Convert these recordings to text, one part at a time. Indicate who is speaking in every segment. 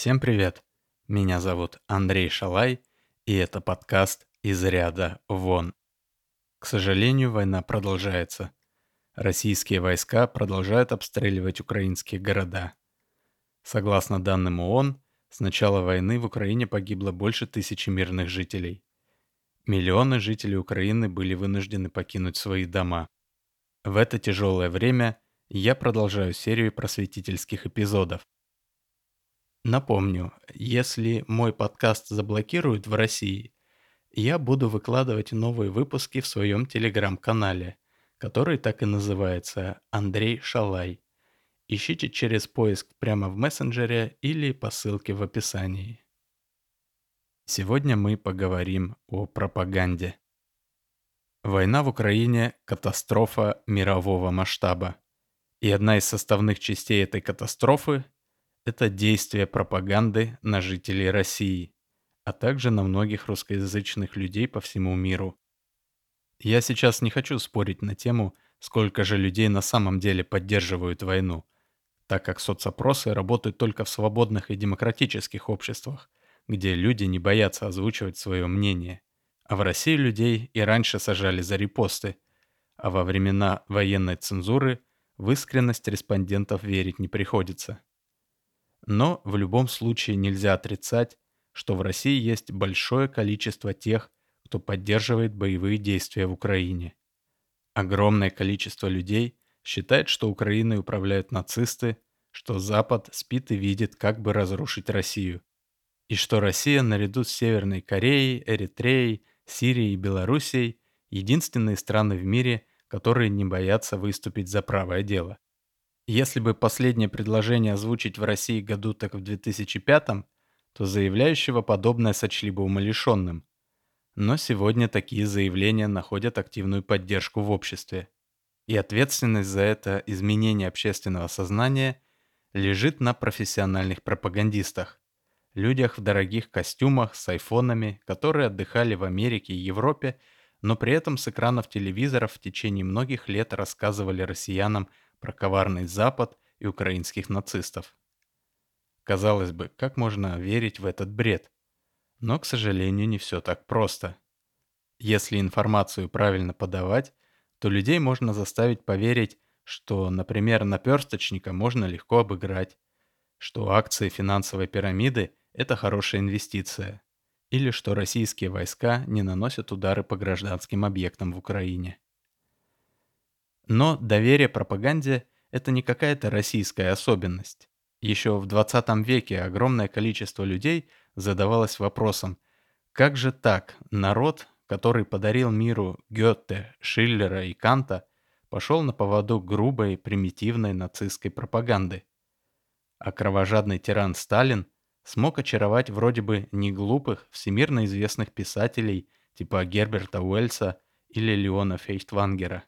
Speaker 1: Всем привет! Меня зовут Андрей Шалай, и это подкаст «Из ряда вон». К сожалению, война продолжается. Российские войска продолжают обстреливать украинские города. Согласно данным ООН, с начала войны в Украине погибло больше тысячи мирных жителей. Миллионы жителей Украины были вынуждены покинуть свои дома. В это тяжелое время я продолжаю серию просветительских эпизодов. Напомню, если мой подкаст заблокируют в России, я буду выкладывать новые выпуски в своем телеграм-канале, который так и называется «Андрей Шалай». Ищите через поиск прямо в мессенджере или по ссылке в описании. Сегодня мы поговорим о пропаганде. Война в Украине – катастрофа мирового масштаба. И одна из составных частей этой катастрофы – это действие пропаганды на жителей России, а также на многих русскоязычных людей по всему миру. Я сейчас не хочу спорить на тему, сколько же людей на самом деле поддерживают войну, так как соцопросы работают только в свободных и демократических обществах, где люди не боятся озвучивать свое мнение. А в России людей и раньше сажали за репосты, а во времена военной цензуры в искренность респондентов верить не приходится. Но в любом случае нельзя отрицать, что в России есть большое количество тех, кто поддерживает боевые действия в Украине. Огромное количество людей считает, что Украиной управляют нацисты, что Запад спит и видит, как бы разрушить Россию, и что Россия наряду с Северной Кореей, Эритреей, Сирией и Белоруссией единственные страны в мире, которые не боятся выступить за правое дело. Если бы последнее предложение озвучить в России году так в 2005, то заявляющего подобное сочли бы умалишенным. Но сегодня такие заявления находят активную поддержку в обществе. И ответственность за это изменение общественного сознания лежит на профессиональных пропагандистах, людях в дорогих костюмах с айфонами, которые отдыхали в Америке и Европе, но при этом с экранов телевизоров в течение многих лет рассказывали россиянам про коварный Запад и украинских нацистов. Казалось бы, как можно верить в этот бред? Но, к сожалению, не все так просто. Если информацию правильно подавать, то людей можно заставить поверить, что, например, наперсточника можно легко обыграть, что акции финансовой пирамиды – это хорошая инвестиция, или что российские войска не наносят удары по гражданским объектам в Украине. Но доверие пропаганде – это не какая-то российская особенность. Еще в 20 веке огромное количество людей задавалось вопросом, как же так народ, который подарил миру Гёте, Шиллера и Канта, пошел на поводу грубой, примитивной нацистской пропаганды. А кровожадный тиран Сталин смог очаровать вроде бы неглупых, всемирно известных писателей типа Герберта Уэльса или Леона Фейхтвангера.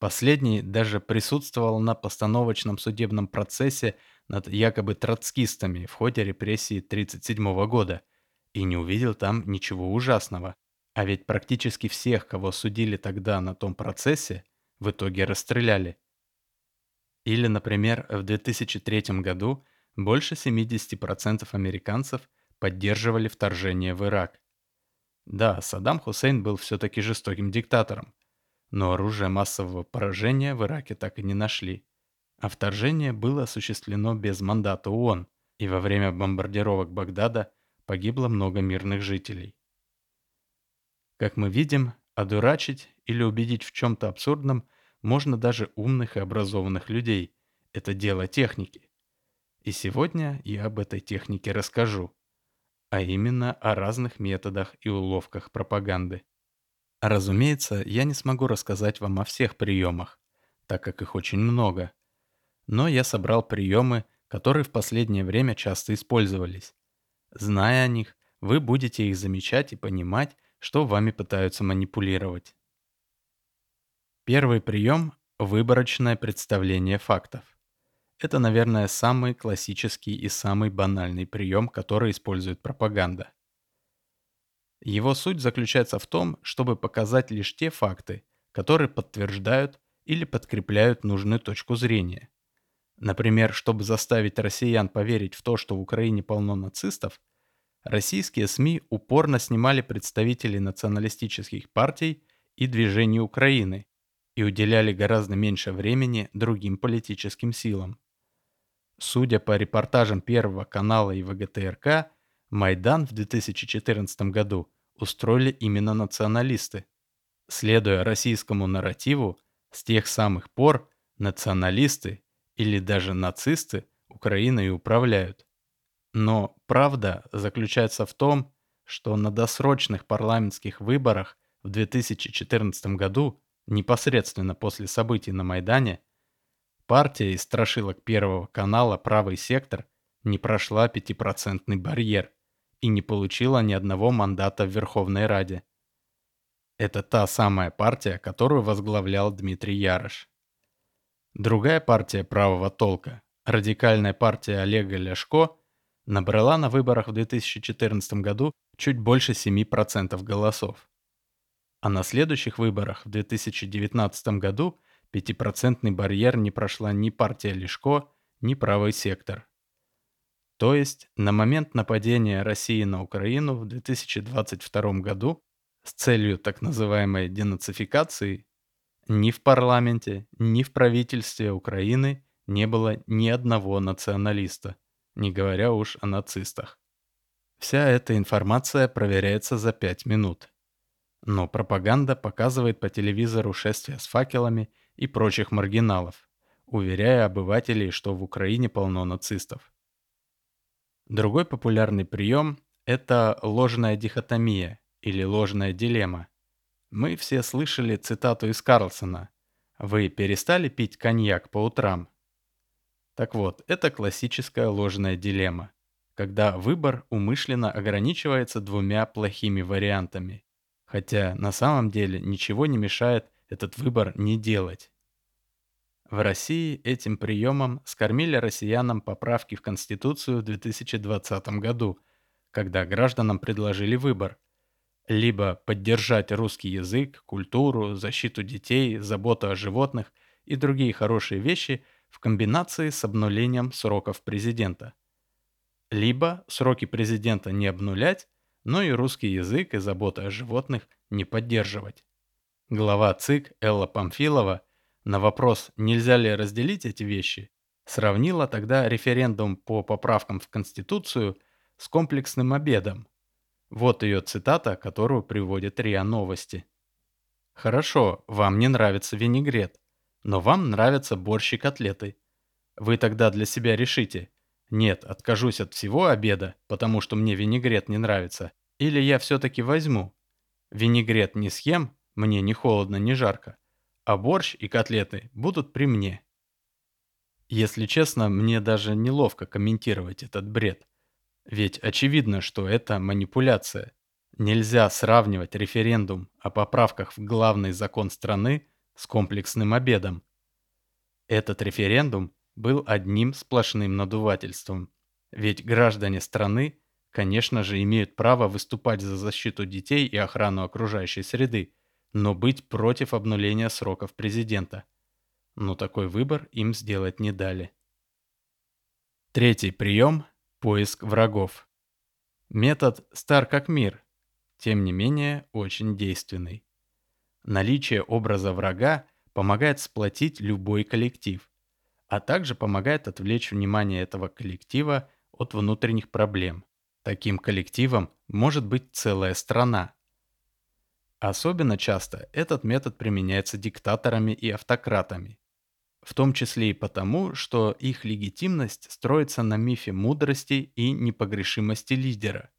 Speaker 1: Последний даже присутствовал на постановочном судебном процессе над якобы троцкистами в ходе репрессий 1937 года и не увидел там ничего ужасного. А ведь практически всех, кого судили тогда на том процессе, в итоге расстреляли. Или, например, в 2003 году больше 70% американцев поддерживали вторжение в Ирак. Да, Саддам Хусейн был все-таки жестоким диктатором, но оружие массового поражения в Ираке так и не нашли. А вторжение было осуществлено без мандата ООН, и во время бомбардировок Багдада погибло много мирных жителей. Как мы видим, одурачить или убедить в чем-то абсурдном можно даже умных и образованных людей. Это дело техники. И сегодня я об этой технике расскажу, а именно о разных методах и уловках пропаганды. Разумеется, я не смогу рассказать вам о всех приемах, так как их очень много. Но я собрал приемы, которые в последнее время часто использовались. Зная о них, вы будете их замечать и понимать, что вами пытаются манипулировать. Первый прием – выборочное представление фактов. Это, наверное, самый классический и самый банальный прием, который использует пропаганда. Его суть заключается в том, чтобы показать лишь те факты, которые подтверждают или подкрепляют нужную точку зрения. Например, чтобы заставить россиян поверить в то, что в Украине полно нацистов, российские СМИ упорно снимали представителей националистических партий и движений Украины и уделяли гораздо меньше времени другим политическим силам. Судя по репортажам Первого канала и ВГТРК, Майдан в 2014 году устроили именно националисты. Следуя российскому нарративу, с тех самых пор националисты или даже нацисты Украиной управляют. Но правда заключается в том, что на досрочных парламентских выборах в 2014 году, непосредственно после событий на Майдане, партия из страшилок Первого канала «Правый сектор» не прошла пятипроцентный барьер и не получила ни одного мандата в Верховной Раде. Это та самая партия, которую возглавлял Дмитрий Ярош. Другая партия правого толка, радикальная партия Олега Ляшко, набрала на выборах в 2014 году чуть больше 7% голосов. А на следующих выборах в 2019 году пятипроцентный барьер не прошла ни партия Лешко, ни правый сектор. То есть на момент нападения России на Украину в 2022 году с целью так называемой денацификации ни в парламенте, ни в правительстве Украины не было ни одного националиста, не говоря уж о нацистах. Вся эта информация проверяется за 5 минут. Но пропаганда показывает по телевизору шествия с факелами и прочих маргиналов, уверяя обывателей, что в Украине полно нацистов. Другой популярный прием – это ложная дихотомия или ложная дилемма. Мы все слышали цитату из Карлсона «Вы перестали пить коньяк по утрам?» Так вот, это классическая ложная дилемма, когда выбор умышленно ограничивается двумя плохими вариантами, хотя на самом деле ничего не мешает этот выбор не делать. В России этим приемом скормили россиянам поправки в Конституцию в 2020 году, когда гражданам предложили выбор – либо поддержать русский язык, культуру, защиту детей, заботу о животных и другие хорошие вещи в комбинации с обнулением сроков президента. Либо сроки президента не обнулять, но и русский язык и заботу о животных не поддерживать. Глава ЦИК Элла Памфилова на вопрос, нельзя ли разделить эти вещи, сравнила тогда референдум по поправкам в Конституцию с комплексным обедом. Вот ее цитата, которую приводит РИА Новости. «Хорошо, вам не нравится винегрет, но вам нравятся борщ и котлеты. Вы тогда для себя решите, нет, откажусь от всего обеда, потому что мне винегрет не нравится, или я все-таки возьму. Винегрет не съем, мне ни холодно, ни жарко, а борщ и котлеты будут при мне. Если честно, мне даже неловко комментировать этот бред. Ведь очевидно, что это манипуляция. Нельзя сравнивать референдум о поправках в главный закон страны с комплексным обедом. Этот референдум был одним сплошным надувательством. Ведь граждане страны, конечно же, имеют право выступать за защиту детей и охрану окружающей среды, но быть против обнуления сроков президента. Но такой выбор им сделать не дали. Третий прием – поиск врагов. Метод стар как мир, тем не менее очень действенный. Наличие образа врага помогает сплотить любой коллектив, а также помогает отвлечь внимание этого коллектива от внутренних проблем. Таким коллективом может быть целая страна. Особенно часто этот метод применяется диктаторами и автократами. В том числе и потому, что их легитимность строится на мифе мудрости и непогрешимости лидера.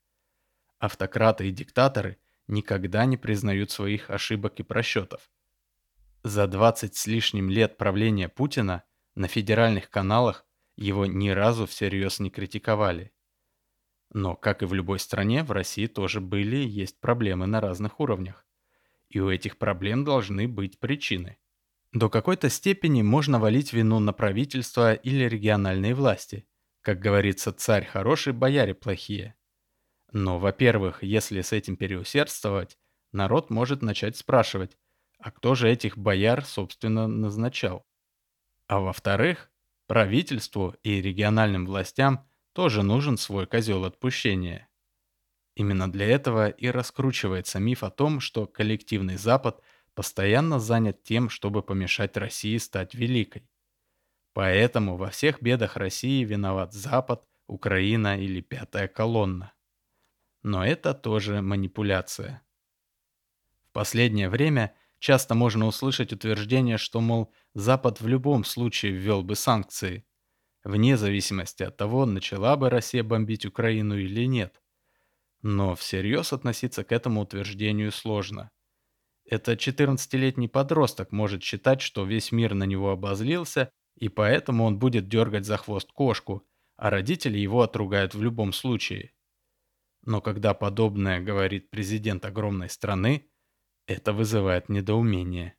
Speaker 1: Автократы и диктаторы никогда не признают своих ошибок и просчетов. За 20 с лишним лет правления Путина на федеральных каналах его ни разу всерьез не критиковали. Но, как и в любой стране, в России тоже были и есть проблемы на разных уровнях. И у этих проблем должны быть причины. До какой-то степени можно валить вину на правительство или региональные власти. Как говорится, царь хороший, бояре плохие. Но, во-первых, если с этим переусердствовать, народ может начать спрашивать, а кто же этих бояр, собственно, назначал? А во-вторых, Правительству и региональным властям тоже нужен свой козел отпущения. Именно для этого и раскручивается миф о том, что коллективный Запад постоянно занят тем, чтобы помешать России стать великой. Поэтому во всех бедах России виноват Запад, Украина или Пятая колонна. Но это тоже манипуляция. В последнее время часто можно услышать утверждение, что, мол, Запад в любом случае ввел бы санкции, вне зависимости от того, начала бы Россия бомбить Украину или нет. Но всерьез относиться к этому утверждению сложно. Это 14-летний подросток может считать, что весь мир на него обозлился, и поэтому он будет дергать за хвост кошку, а родители его отругают в любом случае. Но когда подобное говорит президент огромной страны, это вызывает недоумение.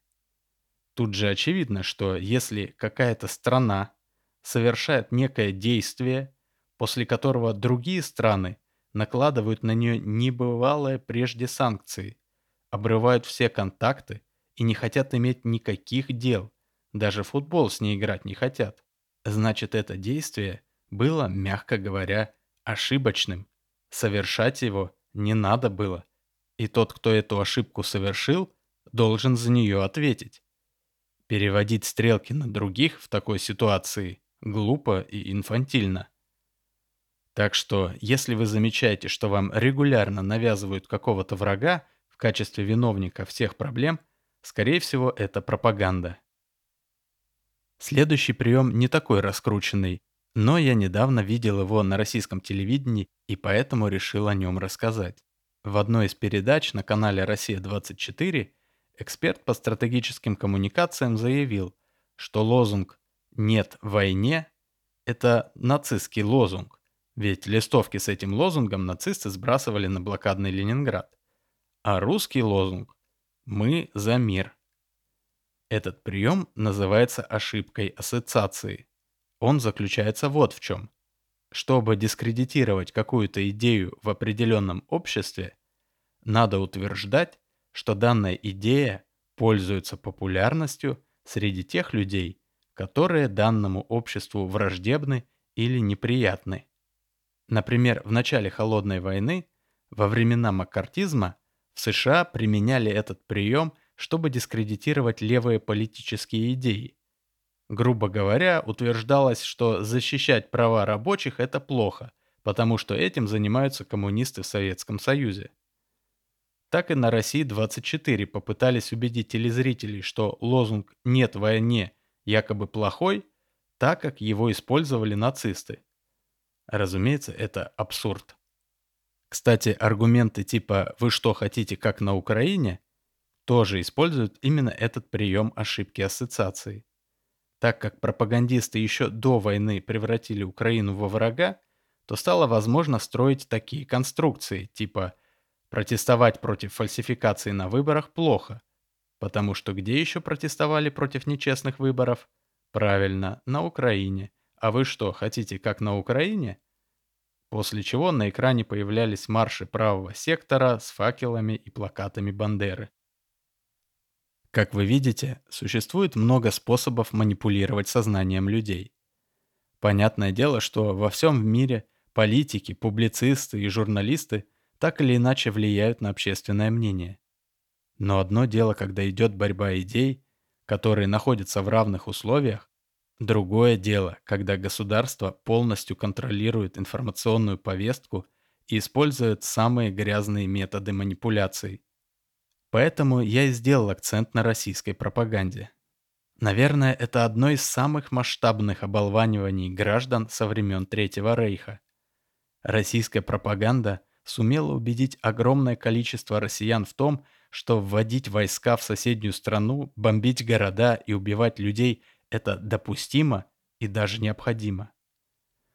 Speaker 1: Тут же очевидно, что если какая-то страна совершает некое действие, после которого другие страны накладывают на нее небывалые прежде санкции, обрывают все контакты и не хотят иметь никаких дел, даже футбол с ней играть не хотят, значит это действие было, мягко говоря, ошибочным. Совершать его не надо было. И тот, кто эту ошибку совершил, должен за нее ответить. Переводить стрелки на других в такой ситуации глупо и инфантильно. Так что, если вы замечаете, что вам регулярно навязывают какого-то врага в качестве виновника всех проблем, скорее всего, это пропаганда. Следующий прием не такой раскрученный, но я недавно видел его на российском телевидении и поэтому решил о нем рассказать. В одной из передач на канале «Россия-24» эксперт по стратегическим коммуникациям заявил, что лозунг «нет войне» — это нацистский лозунг, ведь листовки с этим лозунгом нацисты сбрасывали на блокадный Ленинград. А русский лозунг «мы за мир». Этот прием называется ошибкой ассоциации. Он заключается вот в чем. Чтобы дискредитировать какую-то идею в определенном обществе, надо утверждать, что данная идея пользуется популярностью среди тех людей, которые данному обществу враждебны или неприятны. Например, в начале Холодной войны, во времена маккартизма, в США применяли этот прием, чтобы дискредитировать левые политические идеи. Грубо говоря, утверждалось, что защищать права рабочих – это плохо, потому что этим занимаются коммунисты в Советском Союзе так и на России 24 попытались убедить телезрителей, что лозунг «нет войне» якобы плохой, так как его использовали нацисты. Разумеется, это абсурд. Кстати, аргументы типа «вы что хотите, как на Украине» тоже используют именно этот прием ошибки ассоциации. Так как пропагандисты еще до войны превратили Украину во врага, то стало возможно строить такие конструкции, типа Протестовать против фальсификации на выборах плохо, потому что где еще протестовали против нечестных выборов? Правильно, на Украине. А вы что, хотите как на Украине? После чего на экране появлялись марши правого сектора с факелами и плакатами Бандеры. Как вы видите, существует много способов манипулировать сознанием людей. Понятное дело, что во всем мире политики, публицисты и журналисты так или иначе влияют на общественное мнение. Но одно дело, когда идет борьба идей, которые находятся в равных условиях, другое дело, когда государство полностью контролирует информационную повестку и использует самые грязные методы манипуляций. Поэтому я и сделал акцент на российской пропаганде. Наверное, это одно из самых масштабных оболваниваний граждан со времен Третьего Рейха. Российская пропаганда – сумела убедить огромное количество россиян в том, что вводить войска в соседнюю страну, бомбить города и убивать людей – это допустимо и даже необходимо.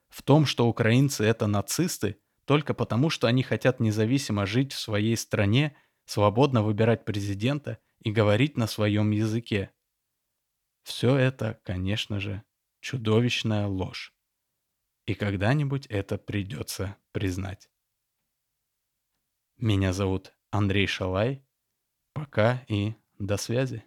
Speaker 1: В том, что украинцы – это нацисты, только потому, что они хотят независимо жить в своей стране, свободно выбирать президента и говорить на своем языке. Все это, конечно же, чудовищная ложь. И когда-нибудь это придется признать. Меня зовут Андрей Шалай. Пока и до связи.